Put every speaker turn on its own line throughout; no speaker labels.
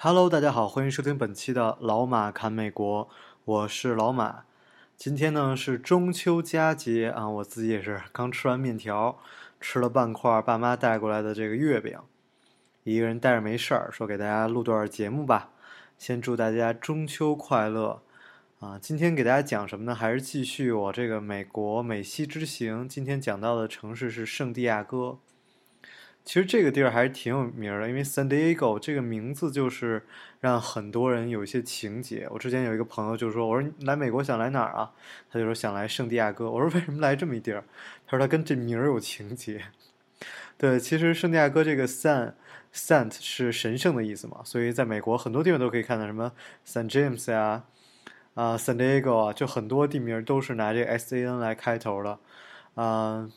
Hello，大家好，欢迎收听本期的老马侃美国，我是老马。今天呢是中秋佳节啊，我自己也是刚吃完面条，吃了半块爸妈带过来的这个月饼，一个人待着没事儿，说给大家录段节目吧。先祝大家中秋快乐啊！今天给大家讲什么呢？还是继续我这个美国美西之行。今天讲到的城市是圣地亚哥。其实这个地儿还是挺有名的，因为 San Diego 这个名字就是让很多人有一些情节。我之前有一个朋友就说：“我说来美国想来哪儿啊？”他就说想来圣地亚哥。我说为什么来这么一地儿？他说他跟这名儿有情节。对，其实圣地亚哥这个 San Sant 是神圣的意思嘛，所以在美国很多地方都可以看到什么 San James 呀、啊 San Diego 啊，就很多地名都是拿这个 S A N 来开头的，啊。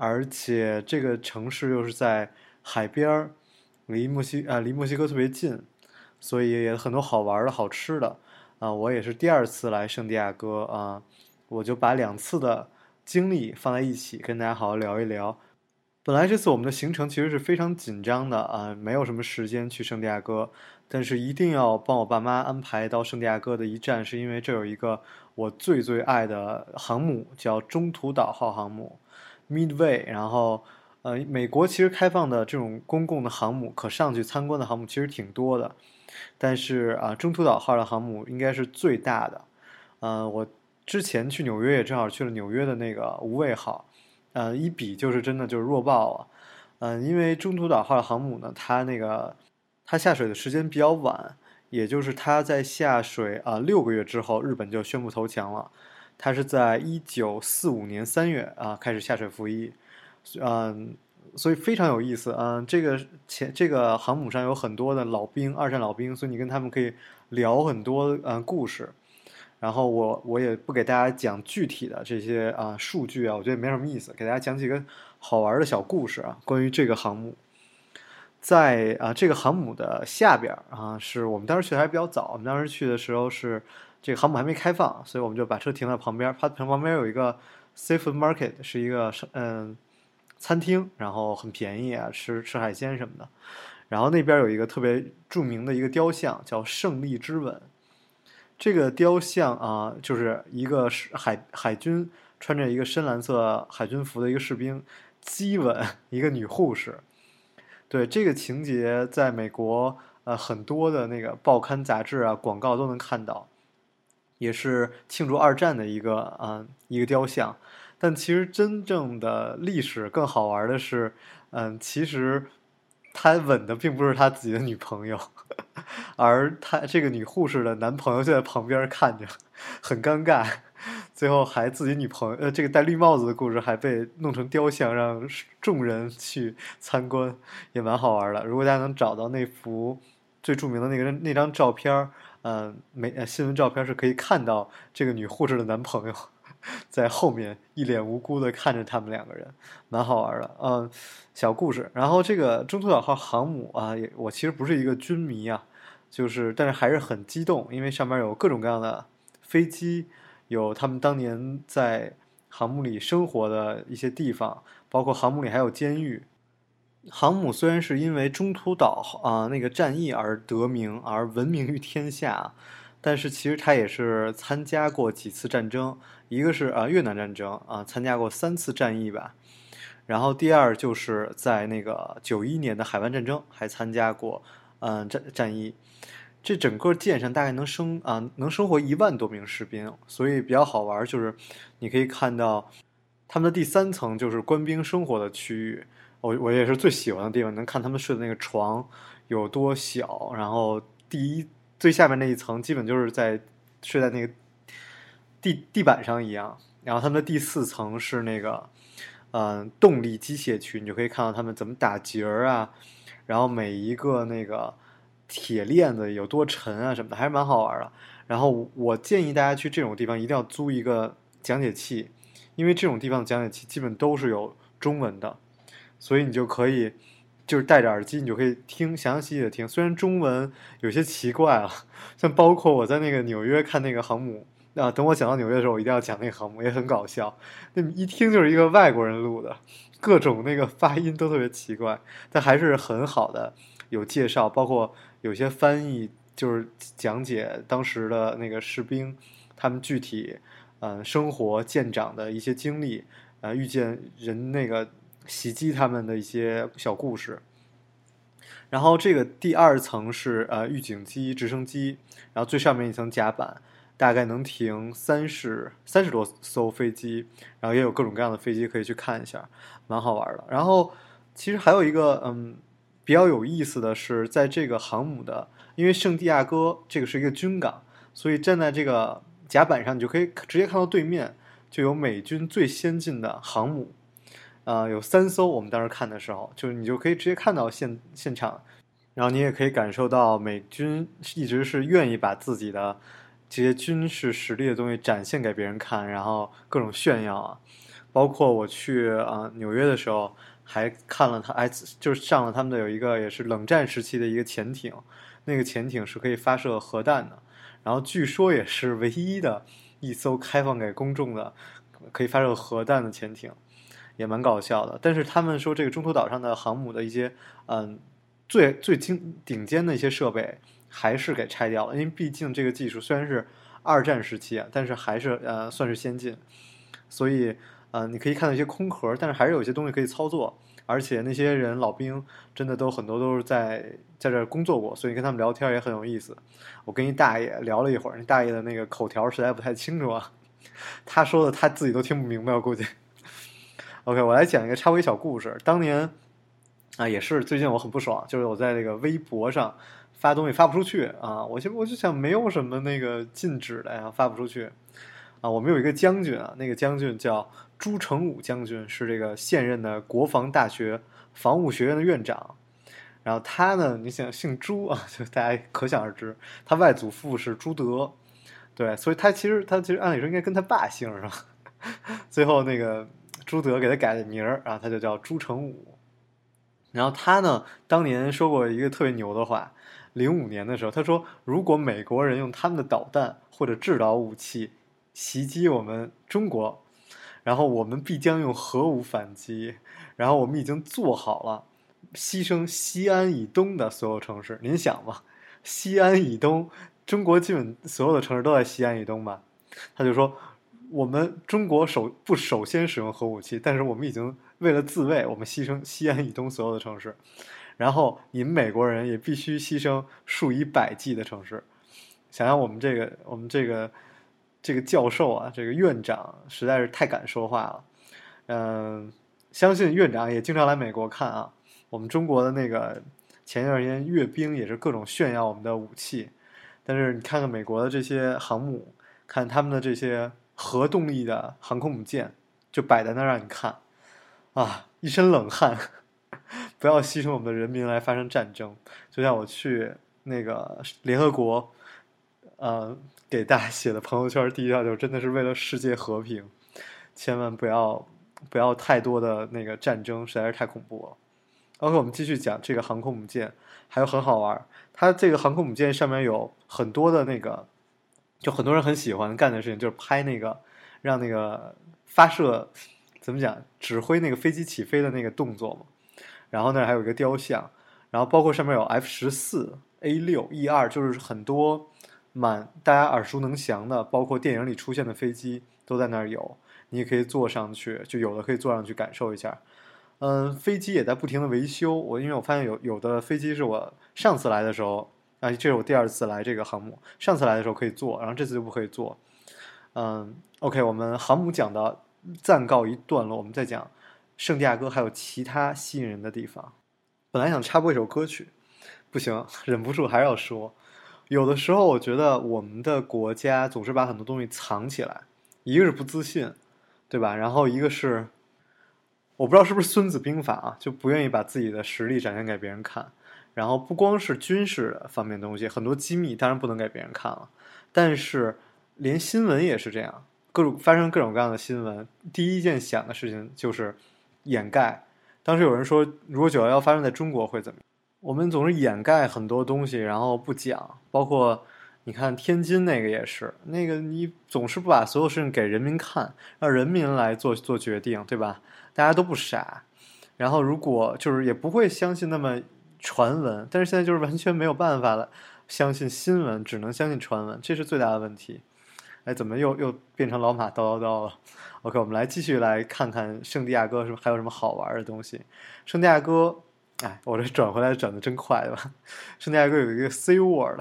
而且这个城市又是在海边儿，离墨西啊离墨西哥特别近，所以也很多好玩的好吃的啊。我也是第二次来圣地亚哥啊，我就把两次的经历放在一起跟大家好好聊一聊。本来这次我们的行程其实是非常紧张的啊，没有什么时间去圣地亚哥，但是一定要帮我爸妈安排到圣地亚哥的一站，是因为这有一个我最最爱的航母，叫中途岛号航母。Midway，然后，呃，美国其实开放的这种公共的航母可上去参观的航母其实挺多的，但是啊，中途岛号的航母应该是最大的。呃，我之前去纽约也正好去了纽约的那个无畏号，呃，一比就是真的就是弱爆了。嗯，因为中途岛号的航母呢，它那个它下水的时间比较晚，也就是它在下水啊六个月之后，日本就宣布投降了。它是在一九四五年三月啊开始下水服役，嗯，所以非常有意思。嗯，这个前这个航母上有很多的老兵，二战老兵，所以你跟他们可以聊很多嗯故事。然后我我也不给大家讲具体的这些啊数据啊，我觉得没什么意思。给大家讲几个好玩的小故事啊，关于这个航母。在啊这个航母的下边啊，是我们当时去的还比较早，我们当时去的时候是。这个航母还没开放，所以我们就把车停在旁边。它旁边有一个 Seafood Market，是一个嗯餐厅，然后很便宜啊，吃吃海鲜什么的。然后那边有一个特别著名的一个雕像，叫“胜利之吻”。这个雕像啊，就是一个海海军穿着一个深蓝色海军服的一个士兵激吻一个女护士。对这个情节，在美国呃很多的那个报刊杂志啊广告都能看到。也是庆祝二战的一个啊一个雕像，但其实真正的历史更好玩的是，嗯，其实他吻的并不是他自己的女朋友，而他这个女护士的男朋友就在旁边看着，很尴尬，最后还自己女朋友呃这个戴绿帽子的故事还被弄成雕像让众人去参观，也蛮好玩的。如果大家能找到那幅最著名的那个那张照片嗯，没新闻照片是可以看到这个女护士的男朋友在后面一脸无辜的看着他们两个人，蛮好玩的。嗯，小故事。然后这个中途岛号航母啊，也我其实不是一个军迷啊，就是但是还是很激动，因为上面有各种各样的飞机，有他们当年在航母里生活的一些地方，包括航母里还有监狱。航母虽然是因为中途岛啊那个战役而得名而闻名于天下，但是其实它也是参加过几次战争，一个是啊越南战争啊参加过三次战役吧，然后第二就是在那个九一年的海湾战争还参加过嗯战战役，这整个舰上大概能生啊能生活一万多名士兵，所以比较好玩就是你可以看到他们的第三层就是官兵生活的区域。我我也是最喜欢的地方，能看他们睡的那个床有多小。然后第一最下面那一层，基本就是在睡在那个地地板上一样。然后他们的第四层是那个嗯动力机械区，你就可以看到他们怎么打结儿啊。然后每一个那个铁链子有多沉啊什么的，还是蛮好玩的。然后我建议大家去这种地方一定要租一个讲解器，因为这种地方的讲解器基本都是有中文的，所以你就可以就是戴着耳机，你就可以听详细细的听。虽然中文有些奇怪了，像包括我在那个纽约看那个航母啊，等我讲到纽约的时候，我一定要讲那个航母，也很搞笑。那一听就是一个外国人录的，各种那个发音都特别奇怪，但还是很好的，有介绍，包括有些翻译。就是讲解当时的那个士兵，他们具体，嗯，生活舰长的一些经历，呃，遇见人那个袭击他们的一些小故事。然后这个第二层是呃预警机、直升机，然后最上面一层甲板，大概能停三十三十多艘飞机，然后也有各种各样的飞机可以去看一下，蛮好玩的。然后其实还有一个嗯比较有意思的是，在这个航母的。因为圣地亚哥这个是一个军港，所以站在这个甲板上，你就可以直接看到对面就有美军最先进的航母，啊，有三艘。我们当时看的时候，就是你就可以直接看到现现场，然后你也可以感受到美军一直是愿意把自己的这些军事实力的东西展现给别人看，然后各种炫耀啊。包括我去啊纽约的时候，还看了他，哎，就是上了他们的有一个也是冷战时期的一个潜艇。那个潜艇是可以发射核弹的，然后据说也是唯一的一艘开放给公众的可以发射核弹的潜艇，也蛮搞笑的。但是他们说这个中途岛上的航母的一些嗯最最精顶尖的一些设备还是给拆掉了，因为毕竟这个技术虽然是二战时期啊，但是还是呃算是先进，所以呃你可以看到一些空壳，但是还是有些东西可以操作。而且那些人老兵真的都很多都是在在这工作过，所以跟他们聊天也很有意思。我跟一大爷聊了一会儿，那大爷的那个口条实在不太清楚啊，他说的他自己都听不明白，我估计。OK，我来讲一个插播小故事。当年啊，也是最近我很不爽，就是我在那个微博上发东西发不出去啊，我就我就想没有什么那个禁止的呀，发不出去啊。我们有一个将军啊，那个将军叫。朱成武将军是这个现任的国防大学防务学院的院长，然后他呢，你想姓朱啊，就大家可想而知，他外祖父是朱德，对，所以他其实他其实按理说应该跟他爸姓是吧？最后那个朱德给他改的名儿，然后他就叫朱成武。然后他呢，当年说过一个特别牛的话，零五年的时候，他说如果美国人用他们的导弹或者制导武器袭击我们中国。然后我们必将用核武反击，然后我们已经做好了牺牲西安以东的所有城市。您想吧，西安以东，中国基本所有的城市都在西安以东吧？他就说，我们中国首不首先使用核武器，但是我们已经为了自卫，我们牺牲西安以东所有的城市。然后你们美国人也必须牺牲数以百计的城市。想想我们这个，我们这个。这个教授啊，这个院长实在是太敢说话了。嗯，相信院长也经常来美国看啊。我们中国的那个前一段时间阅兵也是各种炫耀我们的武器，但是你看看美国的这些航母，看他们的这些核动力的航空母舰，就摆在那儿让你看，啊，一身冷汗。不要牺牲我们的人民来发生战争。就像我去那个联合国，呃。给大家写的朋友圈第一条就真的是为了世界和平，千万不要不要太多的那个战争，实在是太恐怖了。OK，我们继续讲这个航空母舰，还有很好玩。它这个航空母舰上面有很多的那个，就很多人很喜欢干的事情，就是拍那个让那个发射怎么讲，指挥那个飞机起飞的那个动作嘛。然后那，还有一个雕像，然后包括上面有 F 十四、A 六、E 二，就是很多。满大家耳熟能详的，包括电影里出现的飞机都在那儿有，你也可以坐上去，就有的可以坐上去感受一下。嗯，飞机也在不停的维修。我因为我发现有有的飞机是我上次来的时候，啊，这是我第二次来这个航母，上次来的时候可以坐，然后这次就不可以坐。嗯，OK，我们航母讲的暂告一段落，我们再讲圣地亚哥还有其他吸引人的地方。本来想插播一首歌曲，不行，忍不住还是要说。有的时候，我觉得我们的国家总是把很多东西藏起来，一个是不自信，对吧？然后一个是，我不知道是不是《孙子兵法》啊，就不愿意把自己的实力展现给别人看。然后不光是军事方面东西，很多机密当然不能给别人看了，但是连新闻也是这样，各种发生各种各样的新闻，第一件想的事情就是掩盖。当时有人说，如果九幺幺发生在中国会怎么样？我们总是掩盖很多东西，然后不讲，包括你看天津那个也是，那个你总是不把所有事情给人民看，让人民来做做决定，对吧？大家都不傻，然后如果就是也不会相信那么。传闻，但是现在就是完全没有办法了，相信新闻只能相信传闻，这是最大的问题。哎，怎么又又变成老马叨叨叨了？OK，我们来继续来看看圣地亚哥是不还有什么好玩的东西。圣地亚哥，哎，我这转回来转的真快，对吧？圣地亚哥有一个 Sea World，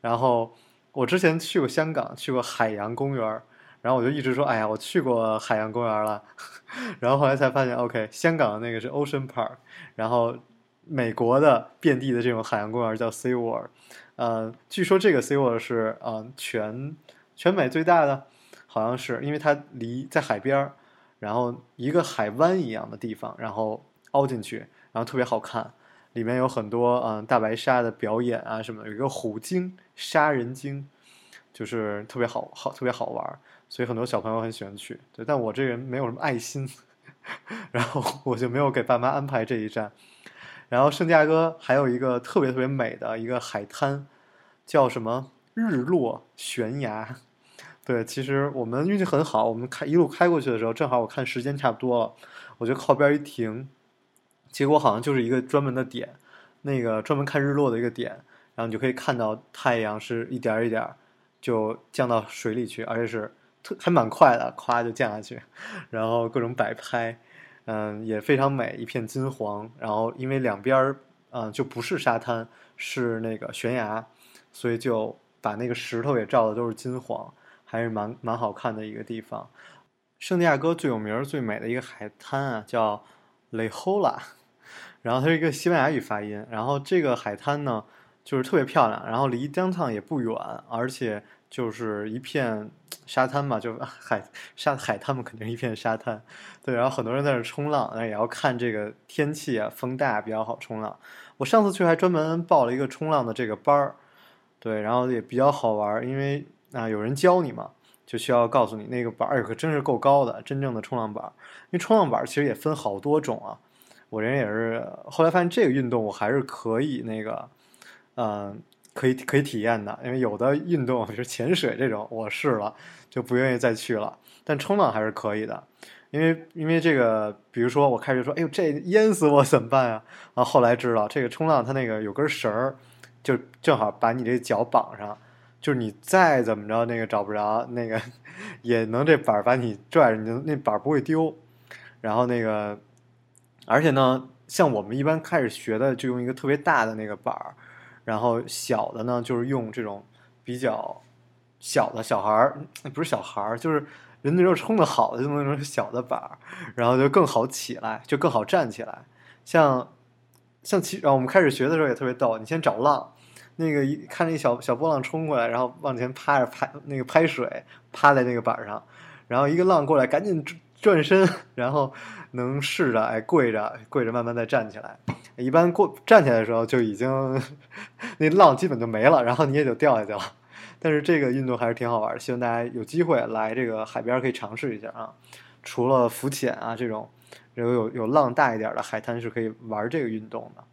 然后我之前去过香港，去过海洋公园，然后我就一直说，哎呀，我去过海洋公园了，然后后来才发现，OK，香港的那个是 Ocean Park，然后。美国的遍地的这种海洋公园叫 Sea World，呃，据说这个 Sea World 是呃全全美最大的，好像是因为它离在海边儿，然后一个海湾一样的地方，然后凹进去，然后特别好看，里面有很多嗯大白鲨的表演啊什么的，有一个虎鲸、杀人鲸，就是特别好好特别好玩，所以很多小朋友很喜欢去。对，但我这人没有什么爱心，然后我就没有给爸妈安排这一站。然后圣地亚哥还有一个特别特别美的一个海滩，叫什么日落悬崖。对，其实我们运气很好，我们开一路开过去的时候，正好我看时间差不多了，我就靠边一停，结果好像就是一个专门的点，那个专门看日落的一个点，然后你就可以看到太阳是一点一点就降到水里去，而且是特还蛮快的，咵就降下去，然后各种摆拍。嗯，也非常美，一片金黄。然后因为两边儿，嗯，就不是沙滩，是那个悬崖，所以就把那个石头也照的都是金黄，还是蛮蛮好看的一个地方。圣地亚哥最有名、最美的一个海滩啊，叫 Le Hola，然后它是一个西班牙语发音。然后这个海滩呢，就是特别漂亮，然后离江趟也不远，而且。就是一片沙滩嘛，就 海沙海滩嘛，肯定一片沙滩。对，然后很多人在那冲浪，那也要看这个天气啊，风大比较好冲浪。我上次去还专门报了一个冲浪的这个班儿，对，然后也比较好玩，因为啊有人教你嘛，就需要告诉你那个板儿可真是够高的，真正的冲浪板儿。因为冲浪板其实也分好多种啊，我人也是后来发现这个运动我还是可以那个，嗯。可以可以体验的，因为有的运动，比如潜水这种，我试了就不愿意再去了。但冲浪还是可以的，因为因为这个，比如说我开始说，哎呦，这淹死我怎么办呀？然后后来知道，这个冲浪它那个有根绳儿，就正好把你这脚绑上，就是你再怎么着那个找不着，那个也能这板把你拽着，你那板不会丢。然后那个，而且呢，像我们一般开始学的，就用一个特别大的那个板儿。然后小的呢，就是用这种比较小的小孩儿，不是小孩儿，就是人那时候冲的好的，就那种小的板儿，然后就更好起来，就更好站起来。像像其，然后我们开始学的时候也特别逗，你先找浪，那个一看那小小波浪冲过来，然后往前趴着拍那个拍水，趴在那个板上，然后一个浪过来，赶紧转身，然后能试着哎跪着跪着慢慢再站起来。一般过站起来的时候就已经 那浪基本就没了，然后你也就掉下去了。但是这个运动还是挺好玩的，希望大家有机会来这个海边可以尝试一下啊。除了浮潜啊这种有有有浪大一点的海滩是可以玩这个运动的。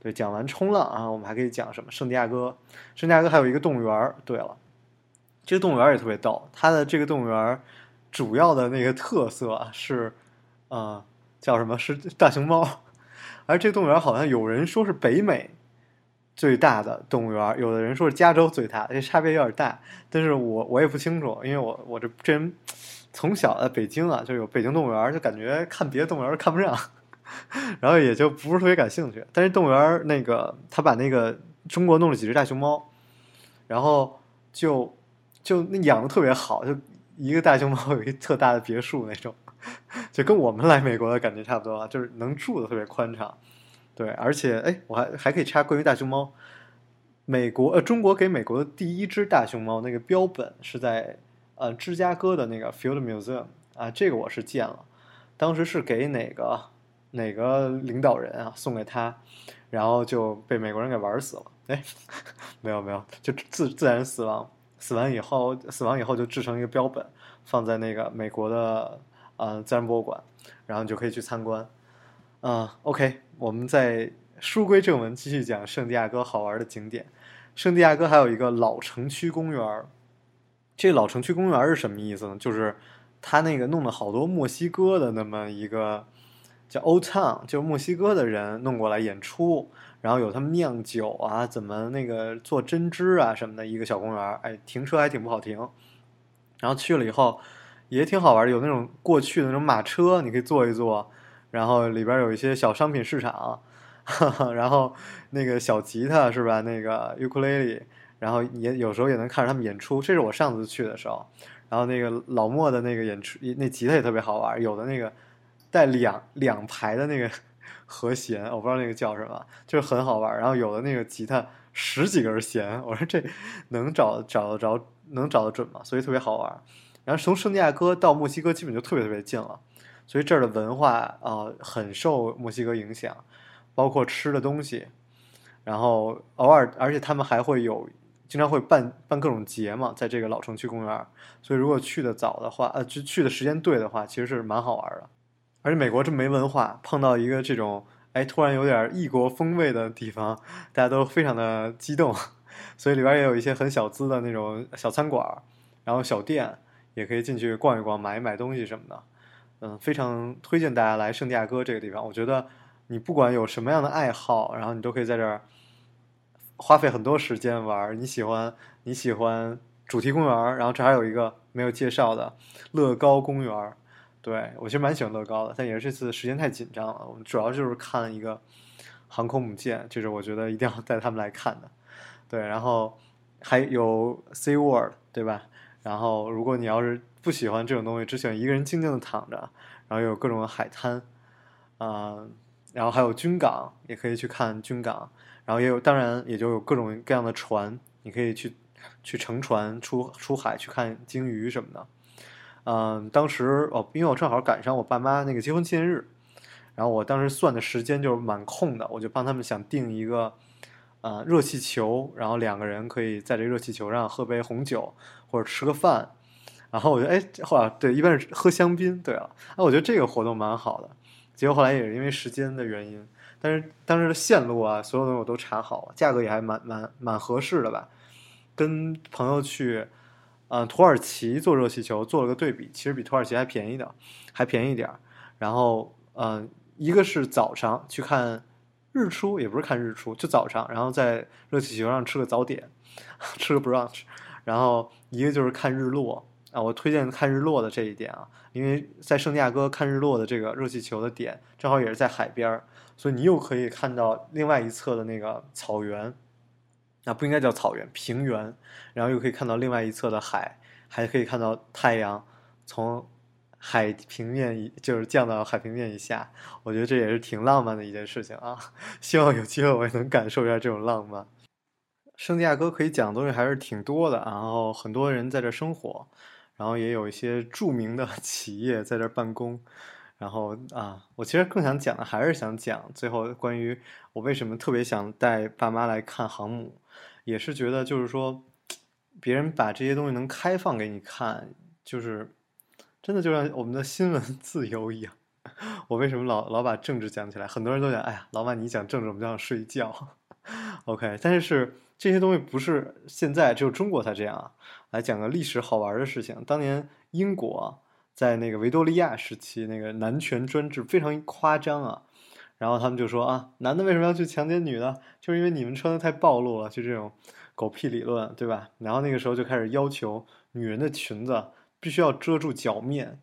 对，讲完冲浪啊，我们还可以讲什么？圣地亚哥，圣地亚哥还有一个动物园。对了，这个动物园也特别逗，它的这个动物园主要的那个特色是，呃，叫什么？是大熊猫。而这个动物园好像有人说是北美最大的动物园，有的人说是加州最大，这差别有点大。但是我我也不清楚，因为我我这这人从小在北京啊，就有北京动物园，就感觉看别的动物园看不上，然后也就不是特别感兴趣。但是动物园那个他把那个中国弄了几只大熊猫，然后就就那养的特别好，就一个大熊猫有一特大的别墅那种。就跟我们来美国的感觉差不多啊，就是能住的特别宽敞，对，而且哎，我还还可以插关于大熊猫，美国呃中国给美国的第一只大熊猫那个标本是在呃芝加哥的那个 Field Museum 啊，这个我是见了，当时是给哪个哪个领导人啊送给他，然后就被美国人给玩死了。哎，没有没有，就自自然死亡，死完以后死亡以后就制成一个标本，放在那个美国的呃自然博物馆，然后你就可以去参观。啊、o k 我们在书归正文，继续讲圣地亚哥好玩的景点。圣地亚哥还有一个老城区公园儿，这老城区公园是什么意思呢？就是他那个弄了好多墨西哥的那么一个叫 Old Town，就是墨西哥的人弄过来演出，然后有他们酿酒啊，怎么那个做针织啊什么的一个小公园儿，哎，停车还挺不好停。然后去了以后也挺好玩，有那种过去的那种马车，你可以坐一坐，然后里边有一些小商品市场，然后那个小吉他是吧？那个 ukulele，然后也有时候也能看着他们演出。这是我上次去的时候，然后那个老莫的那个演出，那吉他也特别好玩，有的那个带两两排的那个 和弦，我不知道那个叫什么，就是很好玩。然后有的那个吉他十几根弦，我说这能找找得着，能找得准吗？所以特别好玩。然后从圣地亚哥到墨西哥基本就特别特别近了，所以这儿的文化啊、很受墨西哥影响，包括吃的东西，然后偶尔，而且他们还会有经常会办办各种节嘛，在这个老城区公园，所以如果去的早的话，呃，就去的时间对的话，其实是蛮好玩的。而且美国这么没文化，碰到一个这种哎突然有点异国风味的地方，大家都非常的激动，所以里边也有一些很小资的那种小餐馆，然后小店。也可以进去逛一逛，买一买东西什么的，嗯，非常推荐大家来圣地亚哥这个地方。我觉得你不管有什么样的爱好，然后你都可以在这儿花费很多时间玩。你喜欢你喜欢主题公园，然后这还有一个没有介绍的乐高公园。对我其实蛮喜欢乐高的，但也是这次时间太紧张了。我们主要就是看一个航空母舰，这是我觉得一定要带他们来看的。对，然后还有 Sea World，对吧？然后，如果你要是不喜欢这种东西，只喜欢一个人静静的躺着，然后有各种海滩，啊、然后还有军港，也可以去看军港，然后也有，当然也就有各种各样的船，你可以去去乘船出出海去看鲸鱼什么的。嗯、当时哦，因为我正好赶上我爸妈那个结婚纪念日，然后我当时算的时间就是蛮空的，我就帮他们想订一个。呃，热气球，然后两个人可以在这热气球上喝杯红酒或者吃个饭，然后我觉得，哎，后来对，一般是喝香槟。对了，哎，我觉得这个活动蛮好的。结果后来也是因为时间的原因，但是当时的线路啊，所有东西我都查好了，价格也还蛮蛮蛮合适的吧。跟朋友去，呃，土耳其坐热气球做了个对比，其实比土耳其还便宜的，还便宜点儿。然后，嗯、一个是早上去看。日出也不是看日出，就早上，然后在热气球上吃个早点，吃个 brunch，然后一个就是看日落啊，我推荐看日落的这一点啊，因为在圣地亚哥看日落的这个热气球的点正好也是在海边，所以你又可以看到另外一侧的那个草原，啊不应该叫草原，平原，然后又可以看到另外一侧的海，还可以看到太阳从。海平面就是降到海平面以下，我觉得这也是挺浪漫的一件事情啊！希望有机会我也能感受一下这种浪漫。圣地亚哥可以讲的东西还是挺多的，然后很多人在这生活，然后也有一些著名的 企业在这办公。然后啊，我其实更想讲的还是想讲最后关于我为什么特别想带爸妈来看航母，也是觉得就是说，别人把这些东西能开放给你看，就是。真的就像我们的新闻 自由一样，我为什么老老把政治讲起来？很多人都讲，哎呀，老板你讲政治，我们就想睡觉。OK，但是这些东西不是现在只有中国才这样啊。来讲个历史好玩的事情，当年英国在那个维多利亚时期，那个男权专制非常夸张啊。然后他们就说啊，男的为什么要去强奸女的？就是因为你们穿的太暴露了，就这种狗屁理论，对吧？然后那个时候就开始要求女人的裙子。必须要遮住脚面，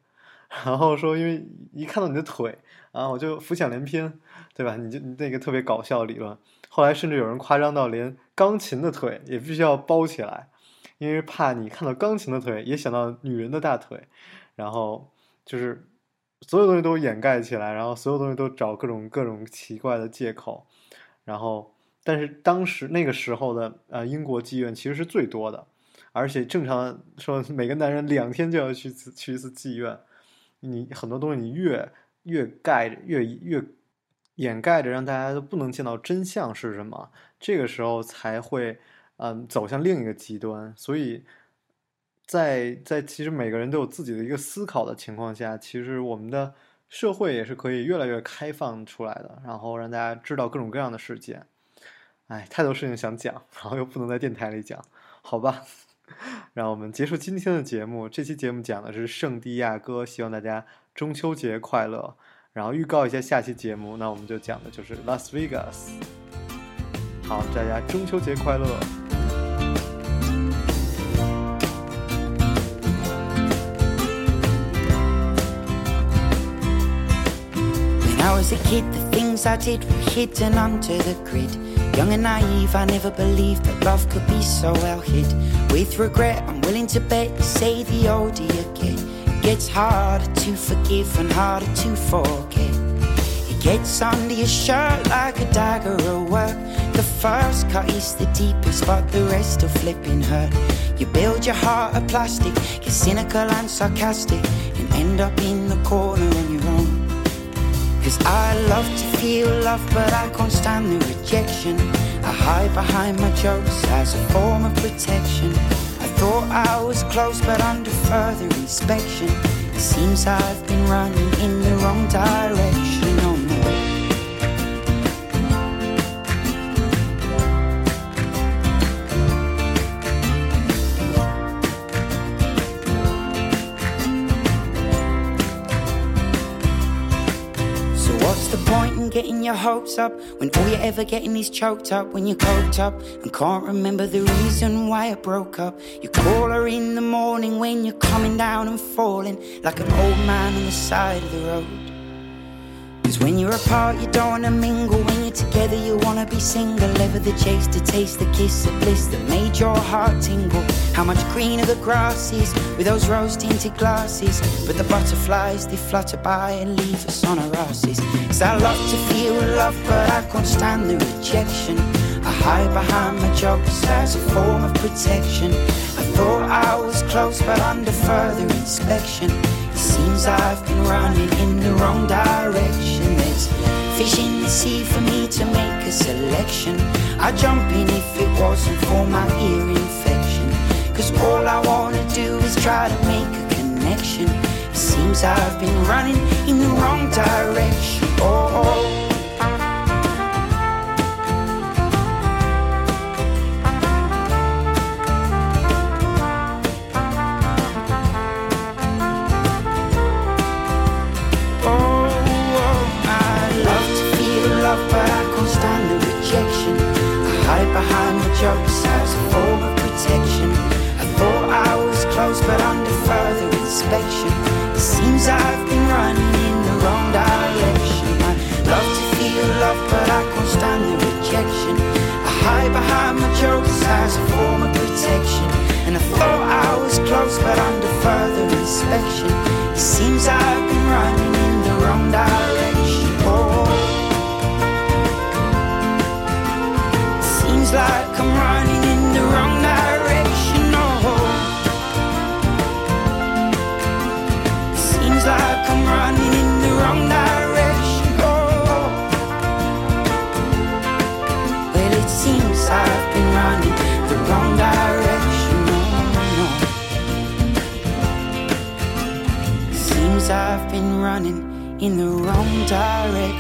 然后说，因为一看到你的腿啊，我就浮想联翩，对吧？你就那个特别搞笑理论。后来甚至有人夸张到连钢琴的腿也必须要包起来，因为怕你看到钢琴的腿也想到女人的大腿，然后就是所有东西都掩盖起来，然后所有东西都找各种各种奇怪的借口，然后但是当时那个时候的呃英国妓院其实是最多的。而且正常说，每个男人两天就要去去一次妓院。你很多东西，你越越盖越越掩盖着，让大家都不能见到真相是什么，这个时候才会嗯走向另一个极端。所以在在其实每个人都有自己的一个思考的情况下，其实我们的社会也是可以越来越开放出来的，然后让大家知道各种各样的事件。哎，太多事情想讲，然后又不能在电台里讲，好吧？让我们结束今天的节目。这期节目讲的是圣地亚哥，希望大家中秋节快乐。然后预告一下下期节目，那我们就讲的就是拉斯维加斯。好，大家中秋节快乐！
Was a kid, the things I did were hidden under the grid. Young and naive, I never believed that love could be so well hid. With regret, I'm willing to bet you say the you get, it gets harder to forgive and harder to forget. It gets under your shirt like a dagger at work. The first cut is the deepest, but the rest are flipping hurt. You build your heart of plastic, get cynical and sarcastic, and end up in the corner. Cause I love to feel love, but I can't stand the rejection. I hide behind my jokes as a form of protection. I thought I was close, but under further inspection, it seems I've been running in the wrong direction. Getting your hopes up when all you're ever getting is choked up when you're coked up and can't remember the reason why it broke up? You call her in the morning when you're coming down and falling like an old man on the side of the road. Cause when you're apart, you don't wanna mingle. When you're together, you wanna be single. Ever the chase to taste the kiss of bliss that made your heart tingle. How much greener the grass is with those rose tinted glasses. But the butterflies, they flutter by and leave us on our asses. Cause I love to feel love, but I can't stand the rejection. I hide behind my jokes as a form of protection. I thought I was close, but under further inspection. It seems I've been running in the wrong direction. There's sea for me to make a selection. I'd jump in if it wasn't for my ear infection. Cause all I wanna do is try to make a connection. It seems I've been running in the wrong direction. Oh. Oh, jokes as a form of protection. I thought I was close, but under further inspection, it seems I've been running in the wrong direction. I love to feel love, but I can't stand the rejection. I hide behind my jokes as a form of protection. And I thought I was close, but under further inspection, it seems I've in the wrong direction.